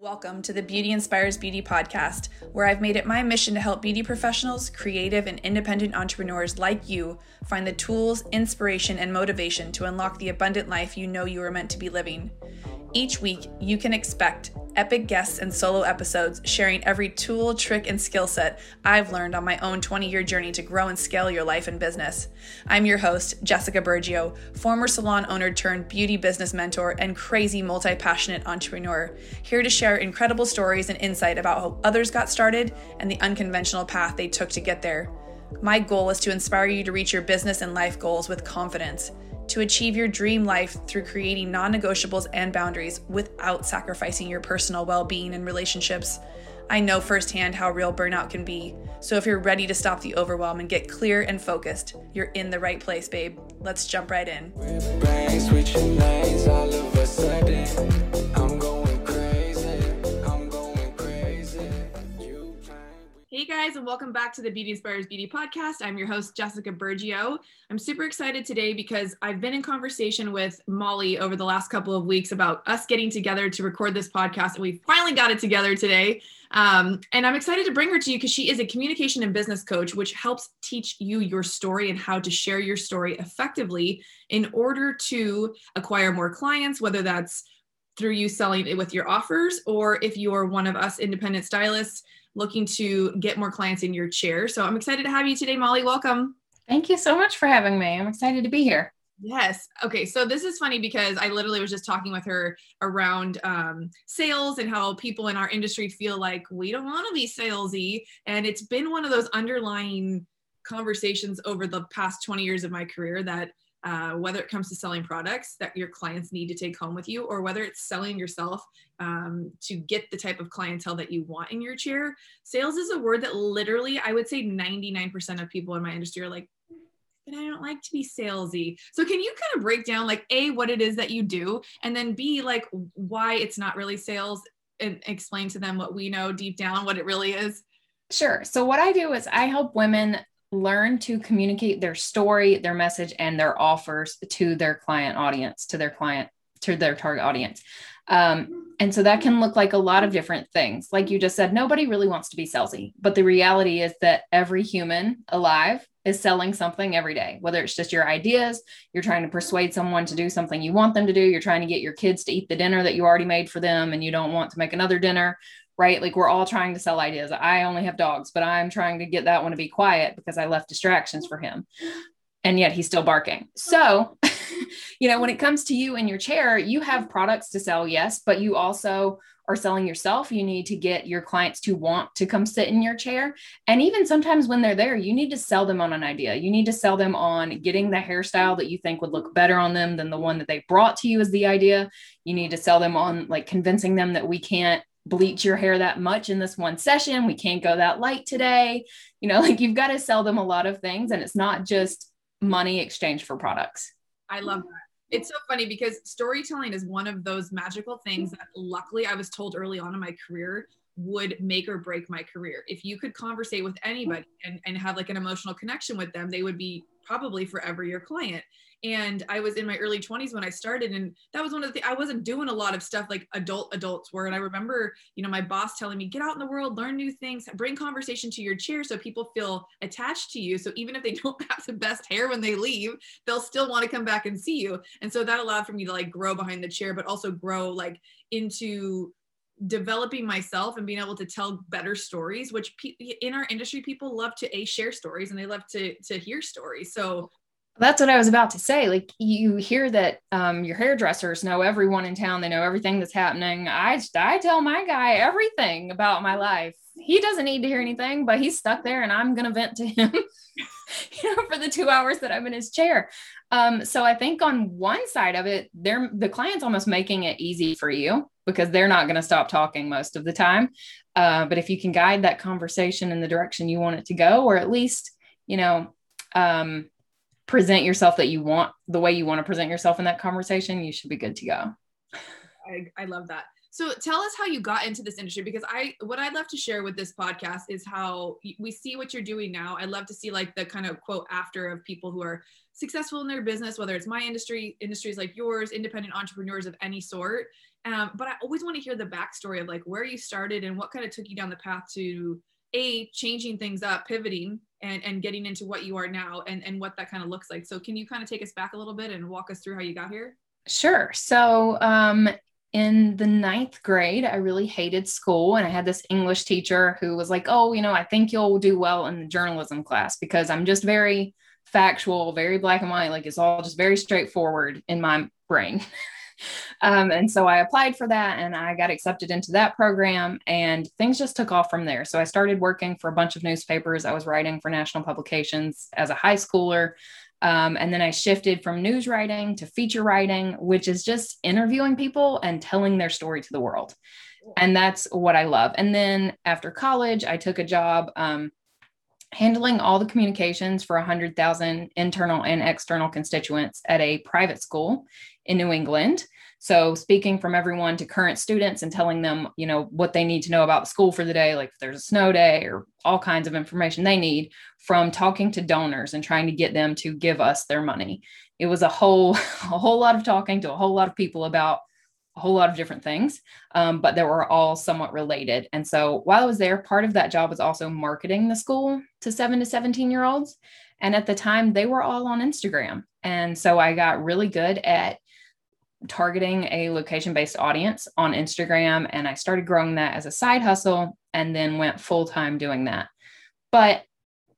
Welcome to the Beauty Inspires Beauty podcast, where I've made it my mission to help beauty professionals, creative, and independent entrepreneurs like you find the tools, inspiration, and motivation to unlock the abundant life you know you are meant to be living. Each week, you can expect epic guests and solo episodes sharing every tool, trick, and skill set I've learned on my own 20 year journey to grow and scale your life and business. I'm your host, Jessica Burgio, former salon owner turned beauty business mentor and crazy multi passionate entrepreneur, here to share incredible stories and insight about how others got started and the unconventional path they took to get there. My goal is to inspire you to reach your business and life goals with confidence to achieve your dream life through creating non negotiables and boundaries without sacrificing your personal well being and relationships. I know firsthand how real burnout can be. So if you're ready to stop the overwhelm and get clear and focused, you're in the right place, babe. Let's jump right in. Guys, and welcome back to the Beauty Inspires Beauty podcast. I'm your host, Jessica Burgio. I'm super excited today because I've been in conversation with Molly over the last couple of weeks about us getting together to record this podcast, and we finally got it together today. Um, and I'm excited to bring her to you because she is a communication and business coach, which helps teach you your story and how to share your story effectively in order to acquire more clients, whether that's through you selling it with your offers or if you're one of us independent stylists looking to get more clients in your chair. So I'm excited to have you today, Molly. Welcome. Thank you so much for having me. I'm excited to be here. Yes. Okay. So this is funny because I literally was just talking with her around um, sales and how people in our industry feel like we don't want to be salesy. And it's been one of those underlying conversations over the past 20 years of my career that uh, whether it comes to selling products that your clients need to take home with you, or whether it's selling yourself um, to get the type of clientele that you want in your chair. Sales is a word that literally, I would say 99% of people in my industry are like, but I don't like to be salesy. So can you kind of break down like A, what it is that you do, and then B, like why it's not really sales and explain to them what we know deep down, what it really is? Sure. So what I do is I help women learn to communicate their story, their message, and their offers to their client audience, to their client, to their target audience. Um, and so that can look like a lot of different things. Like you just said, nobody really wants to be salesy, but the reality is that every human alive is selling something every day, whether it's just your ideas, you're trying to persuade someone to do something you want them to do, you're trying to get your kids to eat the dinner that you already made for them and you don't want to make another dinner, right? Like we're all trying to sell ideas. I only have dogs, but I'm trying to get that one to be quiet because I left distractions for him. And yet he's still barking. So, you know, when it comes to you in your chair, you have products to sell, yes, but you also are selling yourself. You need to get your clients to want to come sit in your chair. And even sometimes when they're there, you need to sell them on an idea. You need to sell them on getting the hairstyle that you think would look better on them than the one that they brought to you as the idea. You need to sell them on like convincing them that we can't bleach your hair that much in this one session. We can't go that light today. You know, like you've got to sell them a lot of things and it's not just money exchange for products. I love that. It's so funny because storytelling is one of those magical things that luckily I was told early on in my career would make or break my career. If you could conversate with anybody and, and have like an emotional connection with them, they would be probably forever your client and i was in my early 20s when i started and that was one of the things i wasn't doing a lot of stuff like adult adults were and i remember you know my boss telling me get out in the world learn new things bring conversation to your chair so people feel attached to you so even if they don't have the best hair when they leave they'll still want to come back and see you. And so that allowed for me to like grow behind the chair but also grow like into developing myself and being able to tell better stories which pe- in our industry people love to a share stories and they love to to hear stories. So that's what I was about to say. Like you hear that um, your hairdressers know everyone in town. They know everything that's happening. I I tell my guy everything about my life. He doesn't need to hear anything, but he's stuck there, and I'm gonna vent to him, you know, for the two hours that I'm in his chair. Um, so I think on one side of it, they're the client's almost making it easy for you because they're not gonna stop talking most of the time. Uh, but if you can guide that conversation in the direction you want it to go, or at least you know. Um, present yourself that you want the way you want to present yourself in that conversation, you should be good to go. I, I love that. So tell us how you got into this industry because I what I'd love to share with this podcast is how we see what you're doing now. I'd love to see like the kind of quote after of people who are successful in their business, whether it's my industry, industries like yours, independent entrepreneurs of any sort, Um, but I always want to hear the backstory of like where you started and what kind of took you down the path to a changing things up, pivoting and, and getting into what you are now and, and what that kind of looks like. So can you kind of take us back a little bit and walk us through how you got here? Sure. So um, in the ninth grade, I really hated school. And I had this English teacher who was like, Oh, you know, I think you'll do well in the journalism class because I'm just very factual, very black and white. Like it's all just very straightforward in my brain. um, and so I applied for that and I got accepted into that program and things just took off from there. So I started working for a bunch of newspapers. I was writing for national publications as a high schooler. Um, and then I shifted from news writing to feature writing, which is just interviewing people and telling their story to the world. And that's what I love. And then after college, I took a job um, handling all the communications for 100,000 internal and external constituents at a private school in New England. So speaking from everyone to current students and telling them, you know, what they need to know about school for the day, like if there's a snow day or all kinds of information they need from talking to donors and trying to get them to give us their money. It was a whole a whole lot of talking to a whole lot of people about a whole lot of different things, um, but they were all somewhat related. And so while I was there, part of that job was also marketing the school to seven to 17 year olds. And at the time, they were all on Instagram. And so I got really good at targeting a location based audience on Instagram. And I started growing that as a side hustle and then went full time doing that. But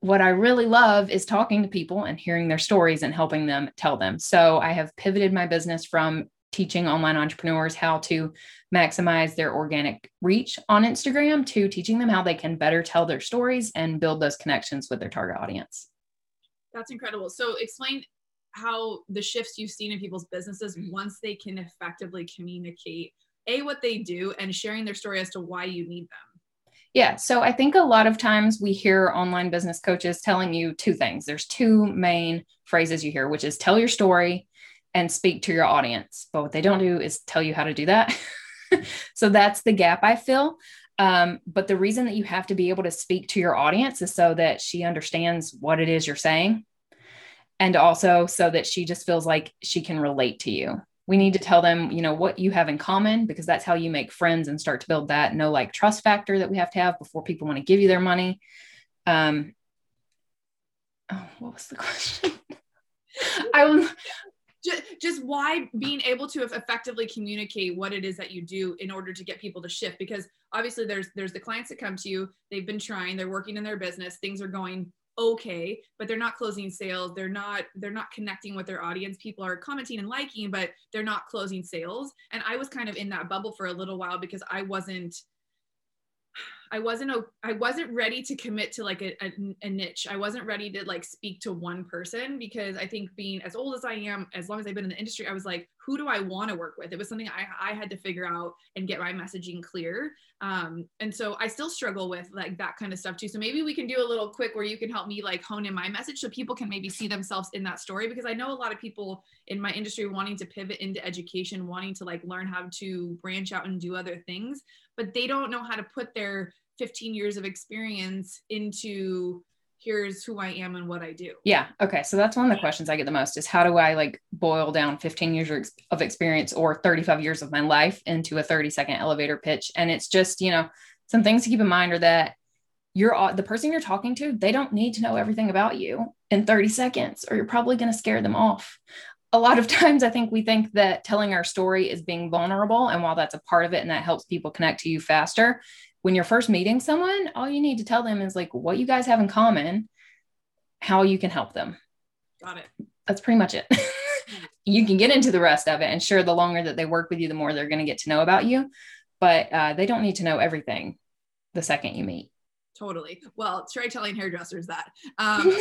what I really love is talking to people and hearing their stories and helping them tell them. So I have pivoted my business from teaching online entrepreneurs how to maximize their organic reach on Instagram to teaching them how they can better tell their stories and build those connections with their target audience. That's incredible. So explain how the shifts you've seen in people's businesses once they can effectively communicate a what they do and sharing their story as to why you need them. Yeah so i think a lot of times we hear online business coaches telling you two things. There's two main phrases you hear which is tell your story and speak to your audience. But what they don't do is tell you how to do that. So that's the gap i feel um, but the reason that you have to be able to speak to your audience is so that she understands what it is you're saying and also so that she just feels like she can relate to you. We need to tell them you know what you have in common because that's how you make friends and start to build that no like trust factor that we have to have before people want to give you their money. Um oh, what was the question? I was just, just why being able to effectively communicate what it is that you do in order to get people to shift because obviously there's there's the clients that come to you they've been trying they're working in their business things are going okay but they're not closing sales. They're not they're not connecting with their audience. People are commenting and liking but they're not closing sales. And i was kind of in that bubble for a little while because i wasn't I wasn't I wasn't ready to commit to like a, a, a, niche. I wasn't ready to like speak to one person because I think being as old as I am, as long as I've been in the industry, I was like, who do I want to work with? It was something I, I had to figure out and get my messaging clear. Um, and so I still struggle with like that kind of stuff too. So maybe we can do a little quick where you can help me like hone in my message so people can maybe see themselves in that story because I know a lot of people in my industry wanting to pivot into education, wanting to like learn how to branch out and do other things, but they don't know how to put their 15 years of experience into here's who I am and what I do. Yeah. Okay. So that's one of the questions I get the most is how do I like boil down 15 years of experience or 35 years of my life into a 30 second elevator pitch? And it's just, you know, some things to keep in mind are that you're the person you're talking to, they don't need to know everything about you in 30 seconds, or you're probably going to scare them off. A lot of times, I think we think that telling our story is being vulnerable. And while that's a part of it and that helps people connect to you faster, when you're first meeting someone, all you need to tell them is like what you guys have in common, how you can help them. Got it. That's pretty much it. you can get into the rest of it. And sure, the longer that they work with you, the more they're going to get to know about you. But uh, they don't need to know everything the second you meet. Totally. Well, try telling hairdressers that. Um,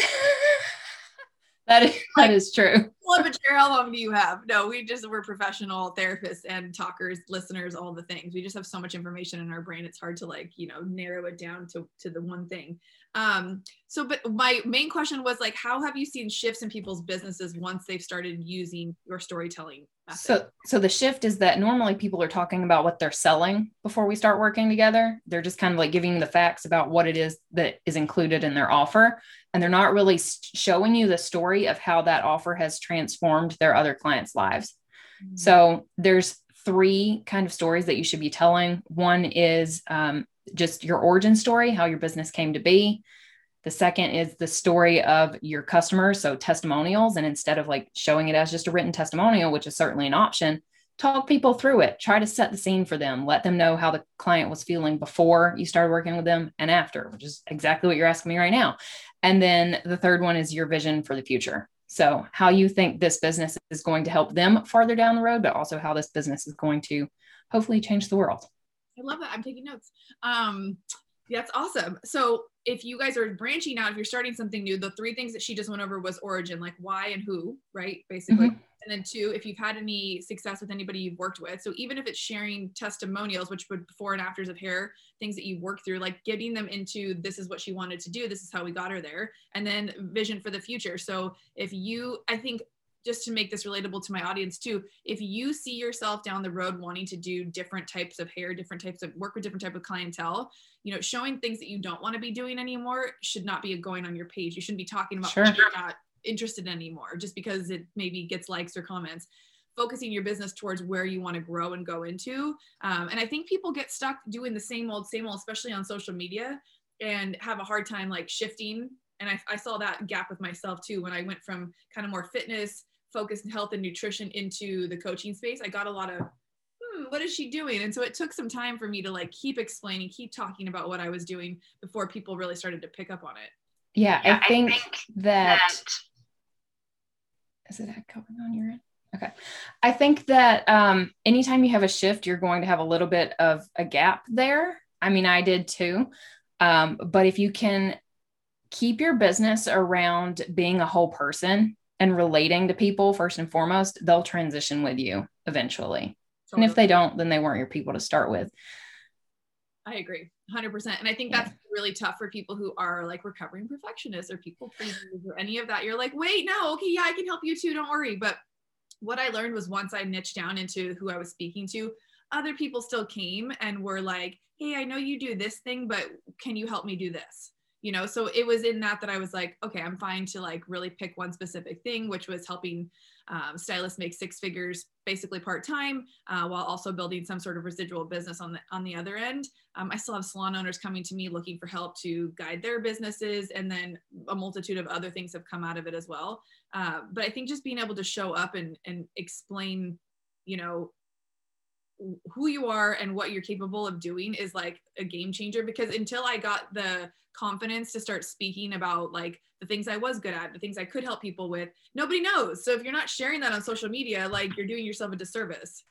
that is that is true. Well, but how long do you have? No, we just we're professional therapists and talkers, listeners, all the things. We just have so much information in our brain. It's hard to like, you know, narrow it down to to the one thing. Um, so but my main question was like, how have you seen shifts in people's businesses once they've started using your storytelling? So so the shift is that normally people are talking about what they're selling before we start working together. They're just kind of like giving you the facts about what it is that is included in their offer and they're not really showing you the story of how that offer has transformed their other clients' lives. Mm-hmm. So there's three kind of stories that you should be telling. One is um, just your origin story, how your business came to be. The second is the story of your customers, so testimonials. And instead of like showing it as just a written testimonial, which is certainly an option, talk people through it. Try to set the scene for them. Let them know how the client was feeling before you started working with them and after, which is exactly what you're asking me right now. And then the third one is your vision for the future. So, how you think this business is going to help them farther down the road, but also how this business is going to hopefully change the world. I love that. I'm taking notes. Um, that's awesome. So if you guys are branching out, if you're starting something new, the three things that she just went over was origin, like why and who, right? Basically. Mm-hmm. And then two, if you've had any success with anybody you've worked with. So even if it's sharing testimonials, which would before and afters of hair, things that you've worked through, like getting them into this is what she wanted to do, this is how we got her there, and then vision for the future. So if you, I think just to make this relatable to my audience too if you see yourself down the road wanting to do different types of hair different types of work with different type of clientele you know showing things that you don't want to be doing anymore should not be going on your page you shouldn't be talking about sure. you're not interested in anymore just because it maybe gets likes or comments focusing your business towards where you want to grow and go into um, and i think people get stuck doing the same old same old especially on social media and have a hard time like shifting and I, I, saw that gap with myself too when I went from kind of more fitness focused health and nutrition into the coaching space, I got a lot of, hmm, what is she doing? And so it took some time for me to like keep explaining, keep talking about what I was doing before people really started to pick up on it. Yeah, yeah I, think I, think that, that is it echoing on your end? Okay. I think that um, anytime you have a shift, you're going to have a little bit of a gap there. I mean, I did too. Um, but if you can keep your business around being a whole person and relating to people first and foremost, they'll transition with you eventually. Totally. And if they don't, then they weren't your people to start with. I agree 100%. And I think that's yeah. really tough for people who are like recovering perfectionists or people pleasers or any of that. You're like, wait, no, okay, yeah, I can help you too. Don't worry. But what I learned was once I niched down into who I was speaking to, other people still came and were like, hey, I know you do this thing, but can you help me do this? You know so it was in that that i was like okay i'm fine to like really pick one specific thing which was helping um, stylists make six figures basically part-time uh, while also building some sort of residual business on the on the other end. Um, i still have salon owners coming to me looking for help to guide their businesses and then a multitude of other things have come out of it as well. Uh, but i think just being able to show up and and explain you know who you are and what you're capable of doing is like a game changer because until I got the confidence to start speaking about like the things I was good at, the things I could help people with, nobody knows. So if you're not sharing that on social media, like you're doing yourself a disservice.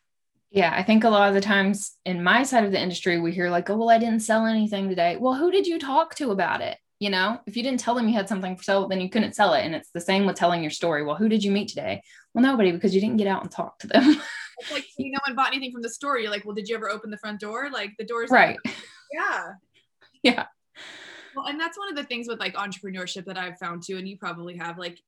Yeah, I think a lot of the times in my side of the industry, we hear like, oh, well, I didn't sell anything today. Well, who did you talk to about it? You know, if you didn't tell them you had something for sale, then you couldn't sell it. And it's the same with telling your story. Well, who did you meet today? Well, nobody, because you didn't get out and talk to them. It's like you no one bought anything from the store. You're like, well, did you ever open the front door? Like the door's right. Yeah. Yeah. Well, and that's one of the things with like entrepreneurship that I've found too, and you probably have like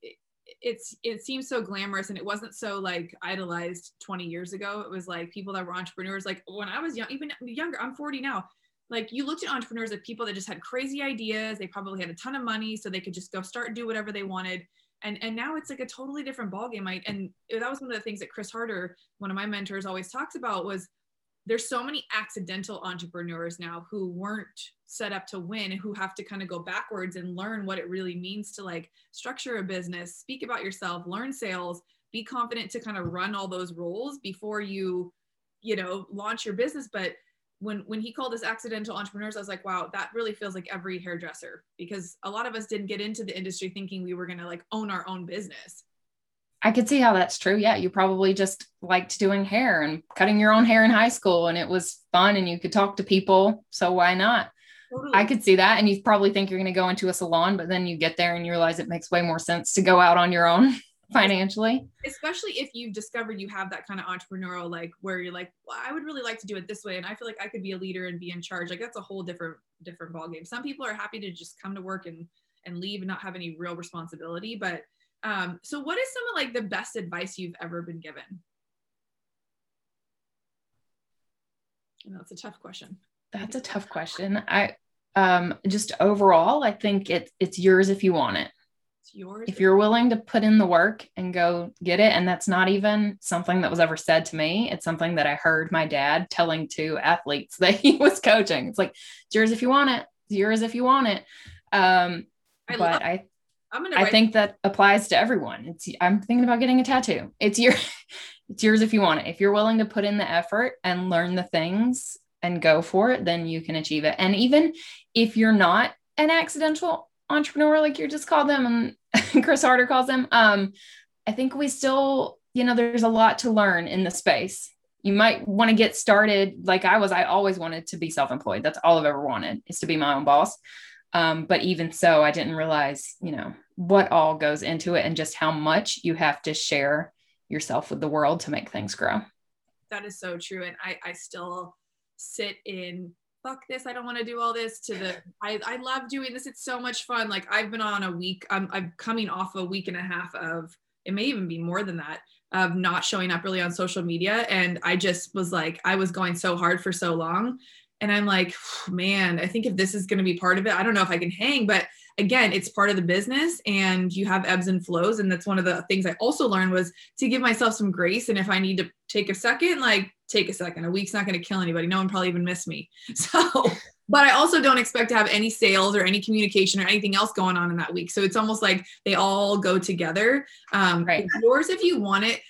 it's it seems so glamorous and it wasn't so like idolized 20 years ago. It was like people that were entrepreneurs. Like when I was young, even younger, I'm 40 now. Like you looked at entrepreneurs as people that just had crazy ideas. They probably had a ton of money, so they could just go start and do whatever they wanted and and now it's like a totally different ballgame. I and that was one of the things that Chris Harder, one of my mentors, always talks about was there's so many accidental entrepreneurs now who weren't set up to win who have to kind of go backwards and learn what it really means to like structure a business speak about yourself learn sales be confident to kind of run all those roles before you you know launch your business but when when he called us accidental entrepreneurs, I was like, wow, that really feels like every hairdresser because a lot of us didn't get into the industry thinking we were gonna like own our own business. I could see how that's true. Yeah, you probably just liked doing hair and cutting your own hair in high school, and it was fun, and you could talk to people. So why not? Totally. I could see that, and you probably think you're going to go into a salon, but then you get there and you realize it makes way more sense to go out on your own. Financially. Especially if you've discovered you have that kind of entrepreneurial like where you're like well, i would really like to do it this way and i feel like i could be a leader and be in charge. Like that's a whole different different ball game some people are happy to just come to work and and leave and not have any real responsibility but um so what is some of like the best advice you've ever been given? Know it's a tough question. That's a tough question. I um just overall, I think it it's yours if you want it yours. If you're willing to put in the work and go get it, and that's not even something that was ever said to me, it's something that I heard my dad telling to athletes that he was coaching. It's like, it's yours if you want it, it's yours if you want it. Um, I but love- I I'm gonna I think that applies to everyone. It's I'm thinking about getting a tattoo. It's your it's yours if you want it. If you're willing to put in the effort and learn the things and go for it, then you can achieve it. And even if you're not an accidental entrepreneur, like you just called them and Chris Harder calls them, um, I think we still, you know, there's a lot to learn in the space. You might want to get started like I was. I always wanted to be self employed. That's all I've ever wanted is to be my own boss. Um, but even so, I didn't realize, you know, what all goes into it and just how much you have to share yourself with the world to make things grow. That is so true. And I, I still sit in fuck this i don't want to do all this to the I, I love doing this it's so much fun like i've been on a week I'm, I'm coming off a week and a half of it may even be more than that of not showing up really on social media and i just was like i was going so hard for so long and i'm like man i think if this is going to be part of it i don't know if i can hang but again it's part of the business and you have ebbs and flows and that's one of the things i also learned was to give myself some grace and if i need to take a second like take a second. A week's not going to kill anybody. No one probably even missed me. So, but I also don't expect to have any sales or any communication or anything else going on in that week. So it's almost like they all go together. Um, right. Yours, if you want it,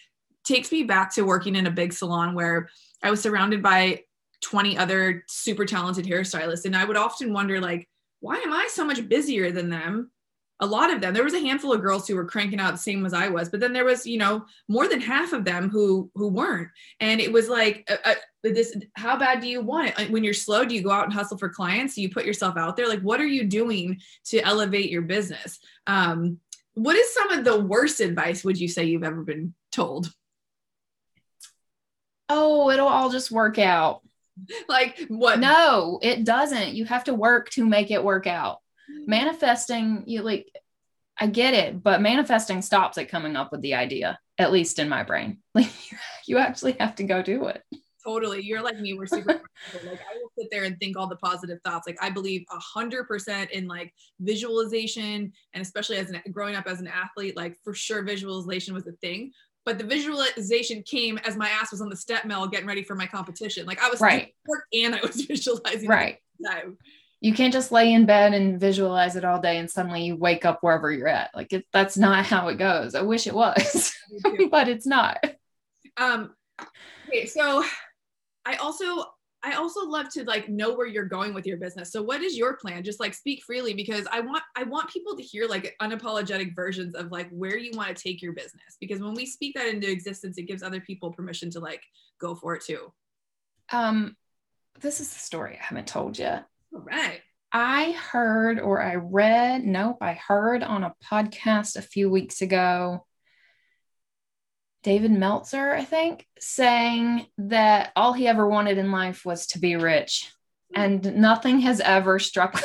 takes me back to working in a big salon where I was surrounded by 20 other super talented hairstylists. And I would often wonder, like, why am I so much busier than them? A lot of them there was a handful of girls who were cranking out the same as i was but then there was you know more than half of them who who weren't. And it was like uh, uh, this how bad do you want it? When you're slow do you go out and hustle for clients? Do you put yourself out there? Like what are you doing to elevate your business? Um, what is some of the worst advice would you say you've ever been told? Oh it'll all just work out. Like what? No it doesn't. You have to work to make it work out manifesting you like i get it but manifesting stops at coming up with the idea at least in my brain. Like you actually have to go do it. Totally. You're like me we're super like i will sit there and think all the positive thoughts. Like i believe a hundred percent in like visualization and especially as an growing up as an athlete like for sure visualization was a thing but the visualization came as my ass was on the step mill getting ready for my competition. Like i was right. and i was visualizing right you can't just lay in bed and visualize it all day and suddenly you wake up wherever you're at. Like it, that's not how it goes. I wish it was, but it's not. Um, okay, so I also I also love to like know where you're going with your business. So what is your plan? Just like speak freely because I want I want people to hear like unapologetic versions of like where you want to take your business because when we speak that into existence it gives other people permission to like go for it too. Um this is the story I haven't told yet. All right. I heard or I read, nope, I heard on a podcast a few weeks ago, David Meltzer, I think, saying that all he ever wanted in life was to be rich. And nothing has ever struck,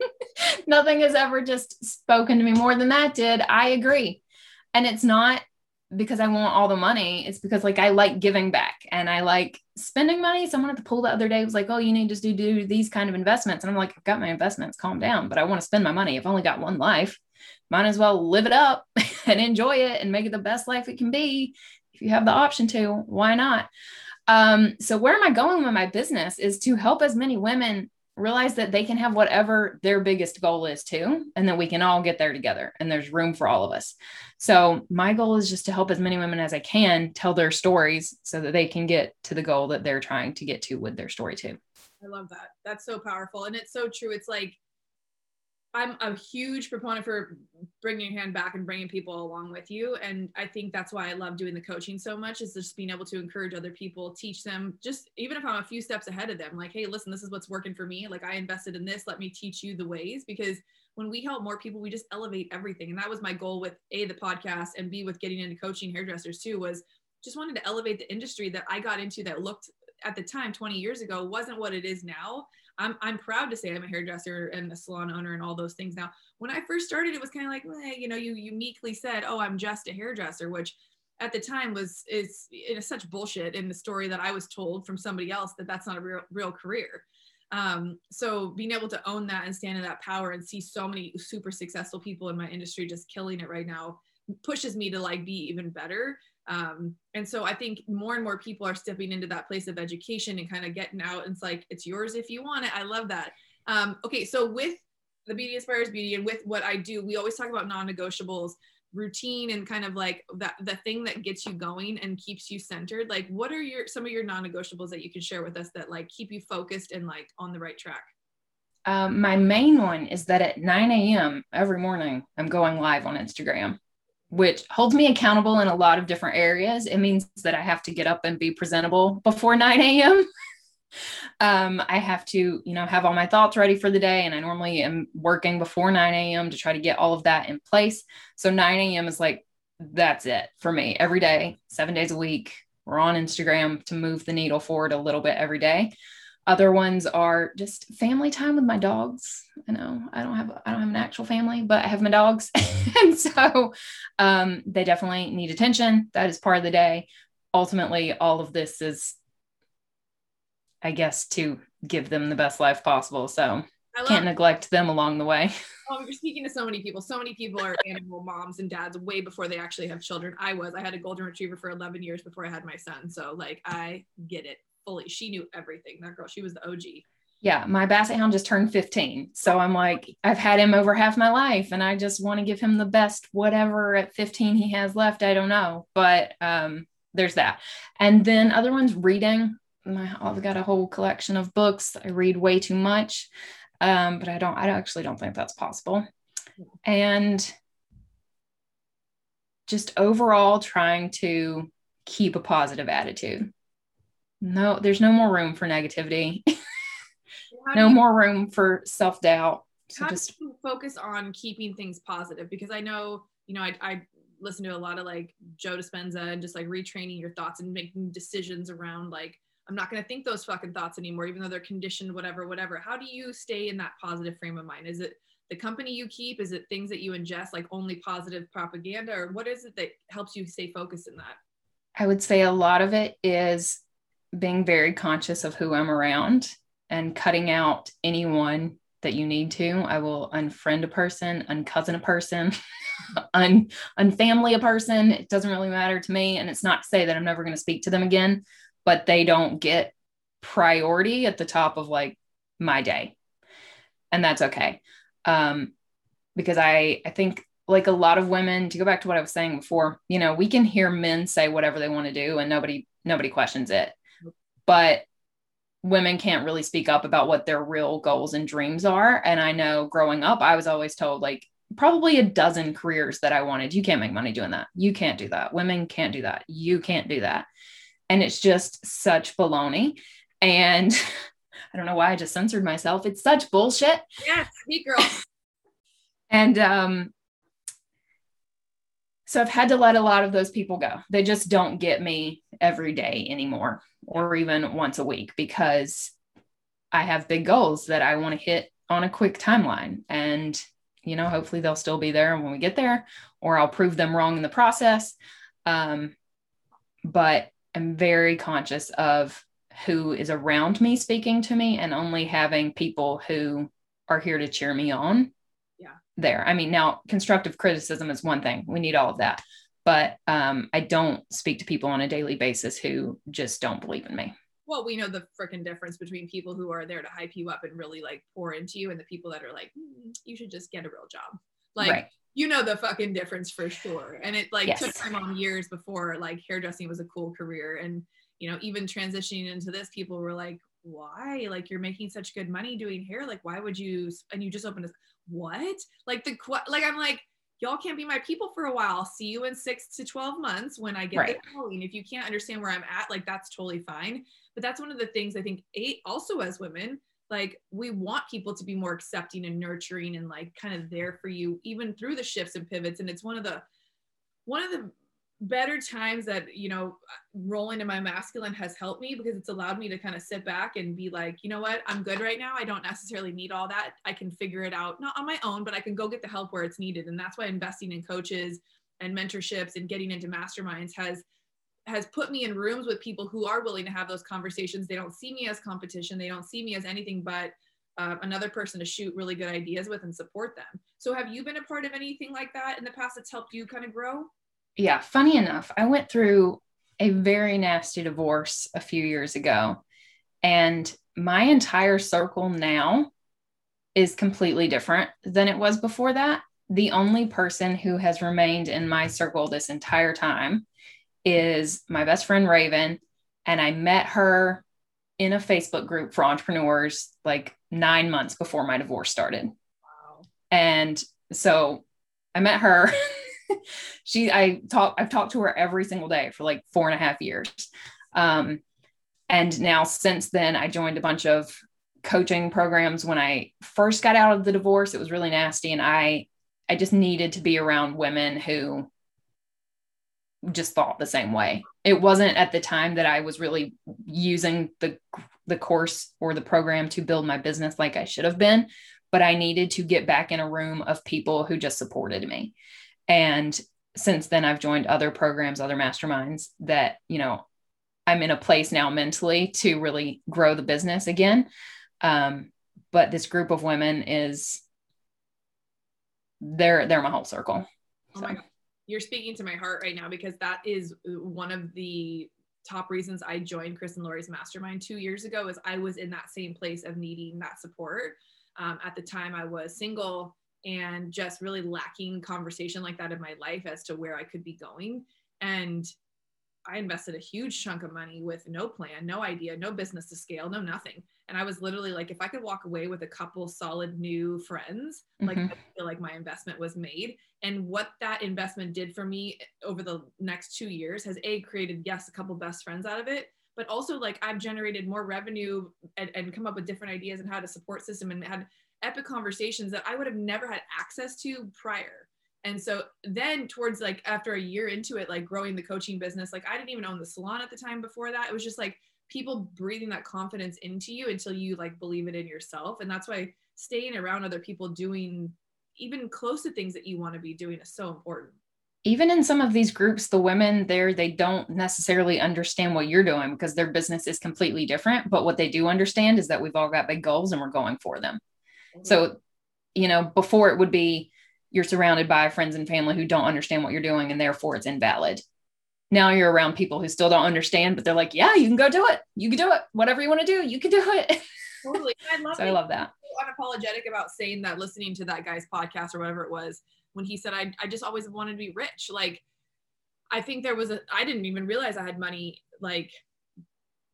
nothing has ever just spoken to me more than that did. I agree. And it's not because I want all the money. It's because like I like giving back and I like spending money. Someone at the pool the other day was like, "Oh, you need to do do these kind of investments," and I'm like, "I've got my investments. Calm down." But I want to spend my money. I've only got one life. Might as well live it up and enjoy it and make it the best life it can be. If you have the option to, why not? Um, so where am I going with my business is to help as many women realize that they can have whatever their biggest goal is too and that we can all get there together and there's room for all of us. So my goal is just to help as many women as i can tell their stories so that they can get to the goal that they're trying to get to with their story too. I love that. That's so powerful and it's so true. It's like I'm a huge proponent for bringing your hand back and bringing people along with you. And I think that's why I love doing the coaching so much is just being able to encourage other people, teach them just even if I'm a few steps ahead of them, like, hey, listen, this is what's working for me. Like I invested in this. Let me teach you the ways because when we help more people, we just elevate everything. And that was my goal with A, the podcast and B with getting into coaching hairdressers too, was just wanted to elevate the industry that I got into that looked at the time 20 years ago wasn't what it is now I'm I'm proud to say I'm a hairdresser and a salon owner and all those things now. When I first started, it was kind of like, well, you know, you uniquely said, "Oh, I'm just a hairdresser," which at the time was is it is such bullshit in the story that I was told from somebody else that that's not a real real career. Um, so being able to own that and stand in that power and see so many super successful people in my industry just killing it right now pushes me to like be even better. Um, and so I think more and more people are stepping into that place of education and kind of getting out. And it's like, it's yours if you want it. I love that. Um, okay. So with the Beauty Inspires Beauty and with what I do, we always talk about non-negotiables routine and kind of like that the thing that gets you going and keeps you centered like what are your some of your non-negotiables that you can share with us that like keep you focused and like on the right track um, my main one is that at 9 a.m every morning i'm going live on instagram which holds me accountable in a lot of different areas it means that i have to get up and be presentable before 9 a.m um, I have to, you know, have all my thoughts ready for the day. And I normally am working before 9 a.m. to try to get all of that in place. So 9 a.m. is like, that's it for me every day, seven days a week. We're on Instagram to move the needle forward a little bit every day. Other ones are just family time with my dogs. I know I don't have I don't have an actual family, but I have my dogs, and so um, they definitely need attention. That is part of the day. Ultimately, all of this is I guess, to give them the best life possible. So I can't neglect them along the way. Oh, you're speaking to so many people. So many people are animal moms and dads way before they actually have children. I was. I had a golden retriever for 11 years before I had my son. So like I get it fully. She knew everything. That girl, she was the OG. Yeah, my basset hound just turned 15. So I'm like, I've had him over half my life and I just want to give him the best whatever at 15 he has left. I don't know. But um there's that. And then other ones reading my I've got a whole collection of books. I read way too much, um, but I don't. I actually don't think that's possible. And just overall trying to keep a positive attitude. No, there's no more room for negativity. no you, more room for self doubt. So just focus on keeping things positive because I know you know I, I listen to a lot of like Joe Dispenza and just like retraining your thoughts and making decisions around like I'm not going to think those fucking thoughts anymore, even though they're conditioned, whatever, whatever. How do you stay in that positive frame of mind? Is it the company you keep? Is it things that you ingest, like only positive propaganda, or what is it that helps you stay focused in that? I would say a lot of it is being very conscious of who I'm around and cutting out anyone that you need to. I will unfriend a person, uncousin a person, un unfamily a person. It doesn't really matter to me. And it's not to say that I'm never going to speak to them again, but they don't get priority at the top of like my day. And that's okay. Um, because I, I think like a lot of women to go back to what I was saying before, you know, we can hear men say whatever they want to do and nobody, nobody questions it, but women can't really speak up about what their real goals and dreams are. And I know growing up, I was always told like, probably a dozen careers that I wanted. You can't make money doing that. You can't do that. Women can't do that. You can't do that and it's just such baloney. And I don't know why I just censored myself. It's such bullshit. Yeah, me girl. and um, so I've had to let a lot of those people go. They just don't get me every day anymore, or even once a week, because I have big goals that I want to hit on a quick timeline. And, you know, hopefully they'll still be there when we get there, or I'll prove them wrong in the process. Um, but am very conscious of who is around me speaking to me and only having people who are here to cheer me on there i mean now constructive criticism is one thing we need all of that but um, i don't speak to people on a daily basis who just don't believe in me well we know the freaking difference between people who are there to hype you up and really like pour into you and the people that are like mm, you should just get a real job like right you know the fucking difference for sure. And it like yes. took my mom years before like hairdressing was a cool career. And you know, even transitioning into this, people were like, why? Like you're making such good money doing hair. Like, why would you and you just opened this what? Like the like I'm like, y'all can't be my people for a while. I'll see you in six to 12 months when I get right. the calling. If you can't understand where I'm at, like that's totally fine. But that's one of the things I think eight also as women, like we want people to be more accepting and nurturing and like kind of there for you even through the shifts and pivots and it's one of the one of the better times that you know rolling in my masculine has helped me because it's allowed me to kind of sit back and be like you know what i'm good right now i don't necessarily need all that i can figure it out not on my own but i can go get the help where it's needed and that's why investing in coaches and mentorships and getting into masterminds has has put me in rooms with people who are willing to have those conversations. They don't see me as competition. They don't see me as anything but uh, another person to shoot really good ideas with and support them. So, have you been a part of anything like that in the past that's helped you kind of grow? Yeah, funny enough, I went through a very nasty divorce a few years ago, and my entire circle now is completely different than it was before that. The only person who has remained in my circle this entire time is my best friend Raven. And I met her in a Facebook group for entrepreneurs like nine months before my divorce started. Wow. And so I met her. she, I talk, I've talked to her every single day for like four and a half years. Um, and now since then, I joined a bunch of coaching programs. When I first got out of the divorce, it was really nasty. And I, I just needed to be around women who just thought the same way. It wasn't at the time that I was really using the the course or the program to build my business like I should have been, but I needed to get back in a room of people who just supported me. And since then I've joined other programs, other masterminds that, you know, I'm in a place now mentally to really grow the business again. Um, but this group of women is they're they're my whole circle. Oh so. my God you're speaking to my heart right now because that is one of the top reasons I joined Chris and Lori's mastermind two years ago is I was in that same place of needing that support. Um, at the time I was single and just really lacking conversation like that in my life as to where I could be going. And I invested a huge chunk of money with no plan, no idea, no business to scale, no nothing. And I was literally like, if I could walk away with a couple solid new friends, mm-hmm. like I feel like my investment was made. And what that investment did for me over the next two years has a created, yes, a couple best friends out of it, but also like I've generated more revenue and, and come up with different ideas and had a support system and had epic conversations that I would have never had access to prior. And so then towards like after a year into it, like growing the coaching business, like I didn't even own the salon at the time before that. It was just like people breathing that confidence into you until you like believe it in yourself. And that's why staying around other people doing even close to things that you want to be doing is so important. Even in some of these groups, the women there, they don't necessarily understand what you're doing because their business is completely different. But what they do understand is that we've all got big goals and we're going for them. Mm-hmm. So, you know, before it would be, you're surrounded by friends and family who don't understand what you're doing and therefore it's invalid. Now you're around people who still don't understand, but they're like, yeah, you can go do it. You can do it. Whatever you want to do, you can do it. Totally. I love so I love that. unapologetic about saying that, listening to that guy's podcast or whatever it was, when he said, I, I just always wanted to be rich. Like, I think there was a, I didn't even realize I had money, like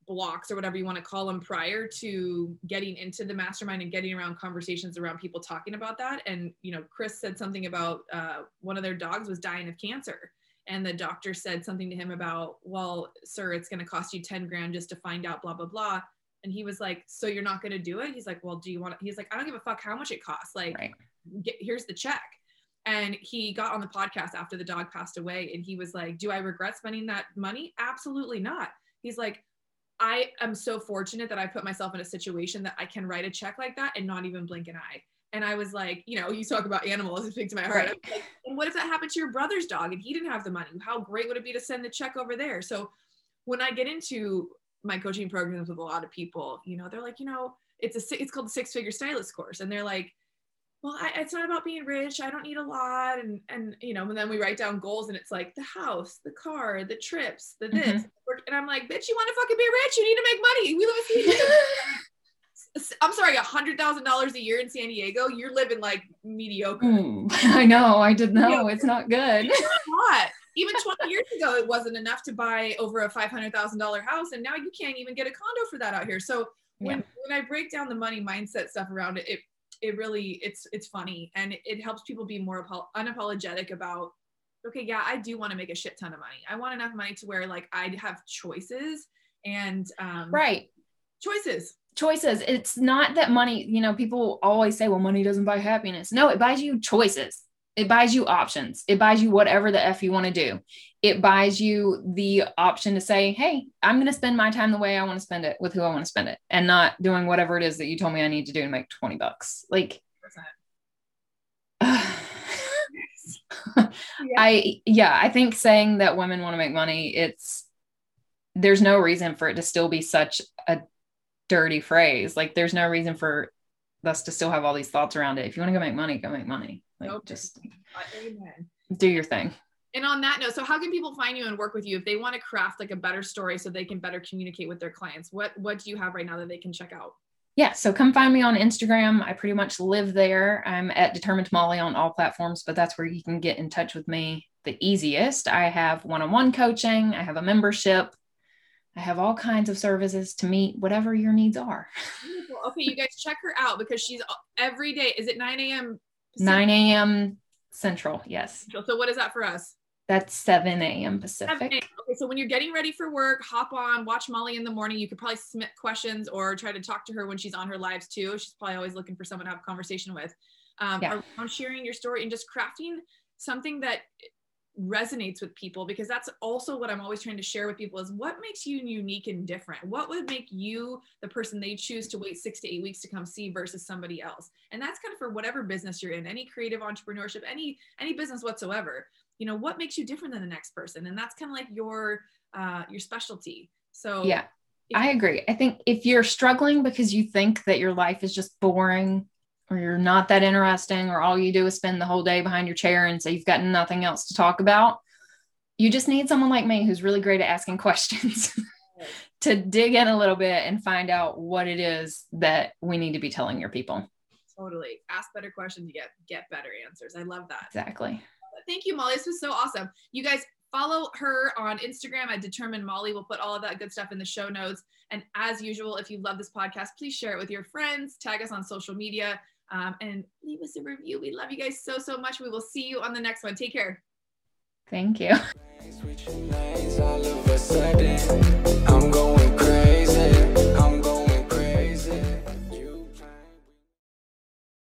blocks or whatever you want to call them prior to getting into the mastermind and getting around conversations around people talking about that. And you know chris said something about uh, one of their dogs was dying of cancer. And the doctor said something to him about well sir it's going to cost you 10 grand just to find out blah blah blah. And he was like so you're not going to do it? He's like well do you want to he's like i don't give a fuck how much it costs. Like right. get, here's the check. And he got on the podcast after the dog passed away and he was like do i regret spending that money? Absolutely not. He's like I am so fortunate that I put myself in a situation that I can write a check like that and not even blink an eye. And I was like, you know, you talk about animals, it speaks to my heart. Right. Like, and what if that happened to your brother's dog and he didn't have the money? How great would it be to send the check over there? So when I get into my coaching programs with a lot of people, you know, they're like, you know, it's a it's called the six figure stylist course, and they're like, well, I, it's not about being rich. I don't need a lot. And, and, you know, and then we write down goals and it's like the house, the car, the trips, the this. Mm-hmm. And I'm like, bitch, you want to fucking be rich? You need to make money. We live in I'm sorry, a hundred thousand dollars a year in San Diego. You're living like mediocre. Mm, I know. I did know. Mediocre. It's not good. It's not. Even 20 years ago, it wasn't enough to buy over a $500,000 house. And now you can't even get a condo for that out here. So when, yeah. when I break down the money mindset stuff around it, it it really it's it's funny and it helps people be more unapologetic about okay yeah i do want to make a shit ton of money. I want enough money to where like i have choices and um right. choices. Choices. It's not that money you know people always say well money doesn't buy happiness. No it buys you choices it buys you options. It buys you whatever the F you want to do. It buys you the option to say, hey, I'm going to spend my time the way I want to spend it with who I want to spend it and not doing whatever it is that you told me I need to do to make 20 bucks. Like, uh, yeah. I, yeah, I think saying that women want to make money, it's, there's no reason for it to still be such a dirty phrase. Like there's no reason for us to still have all these thoughts around it. If you want to go make money, go make money. Like okay. just Amen. do your thing. And on that note, so how can people find you and work with you if they want to craft like a better story so they can better communicate with their clients? What what do you have right now that they can check out? Yeah, so come find me on Instagram. I pretty much live there. I'm at Determined Molly on all platforms, but that's where you can get in touch with me the easiest. I have one-on-one coaching, I have a membership, I have all kinds of services to meet whatever your needs are. Okay, you guys check her out because she's uh, every day. Is it 9 a.m. 9 a.m. Central, yes. So what is that for us? That's 7 a.m. Pacific. 7 a.m. Okay, so when you're getting ready for work, hop on, watch Molly in the morning. You could probably submit questions or try to talk to her when she's on her lives too. She's probably always looking for someone to have a conversation with. Um, yeah. around sharing your story and just crafting something that resonates with people because that's also what I'm always trying to share with people is what makes you unique and different. What would make you the person they choose to wait 6 to 8 weeks to come see versus somebody else. And that's kind of for whatever business you're in, any creative entrepreneurship, any any business whatsoever. You know, what makes you different than the next person? And that's kind of like your uh your specialty. So Yeah. I agree. I think if you're struggling because you think that your life is just boring or you're not that interesting, or all you do is spend the whole day behind your chair and say you've got nothing else to talk about, you just need someone like me who's really great at asking questions to dig in a little bit and find out what it is that we need to be telling your people. Totally. Ask better questions, you get get better answers. I love that. Exactly. Thank you, Molly. This was so awesome. You guys follow her on Instagram at Determined Molly. We'll put all of that good stuff in the show notes. And as usual, if you love this podcast, please share it with your friends, tag us on social media um, and leave us a review. We love you guys so, so much. We will see you on the next one. Take care. Thank you.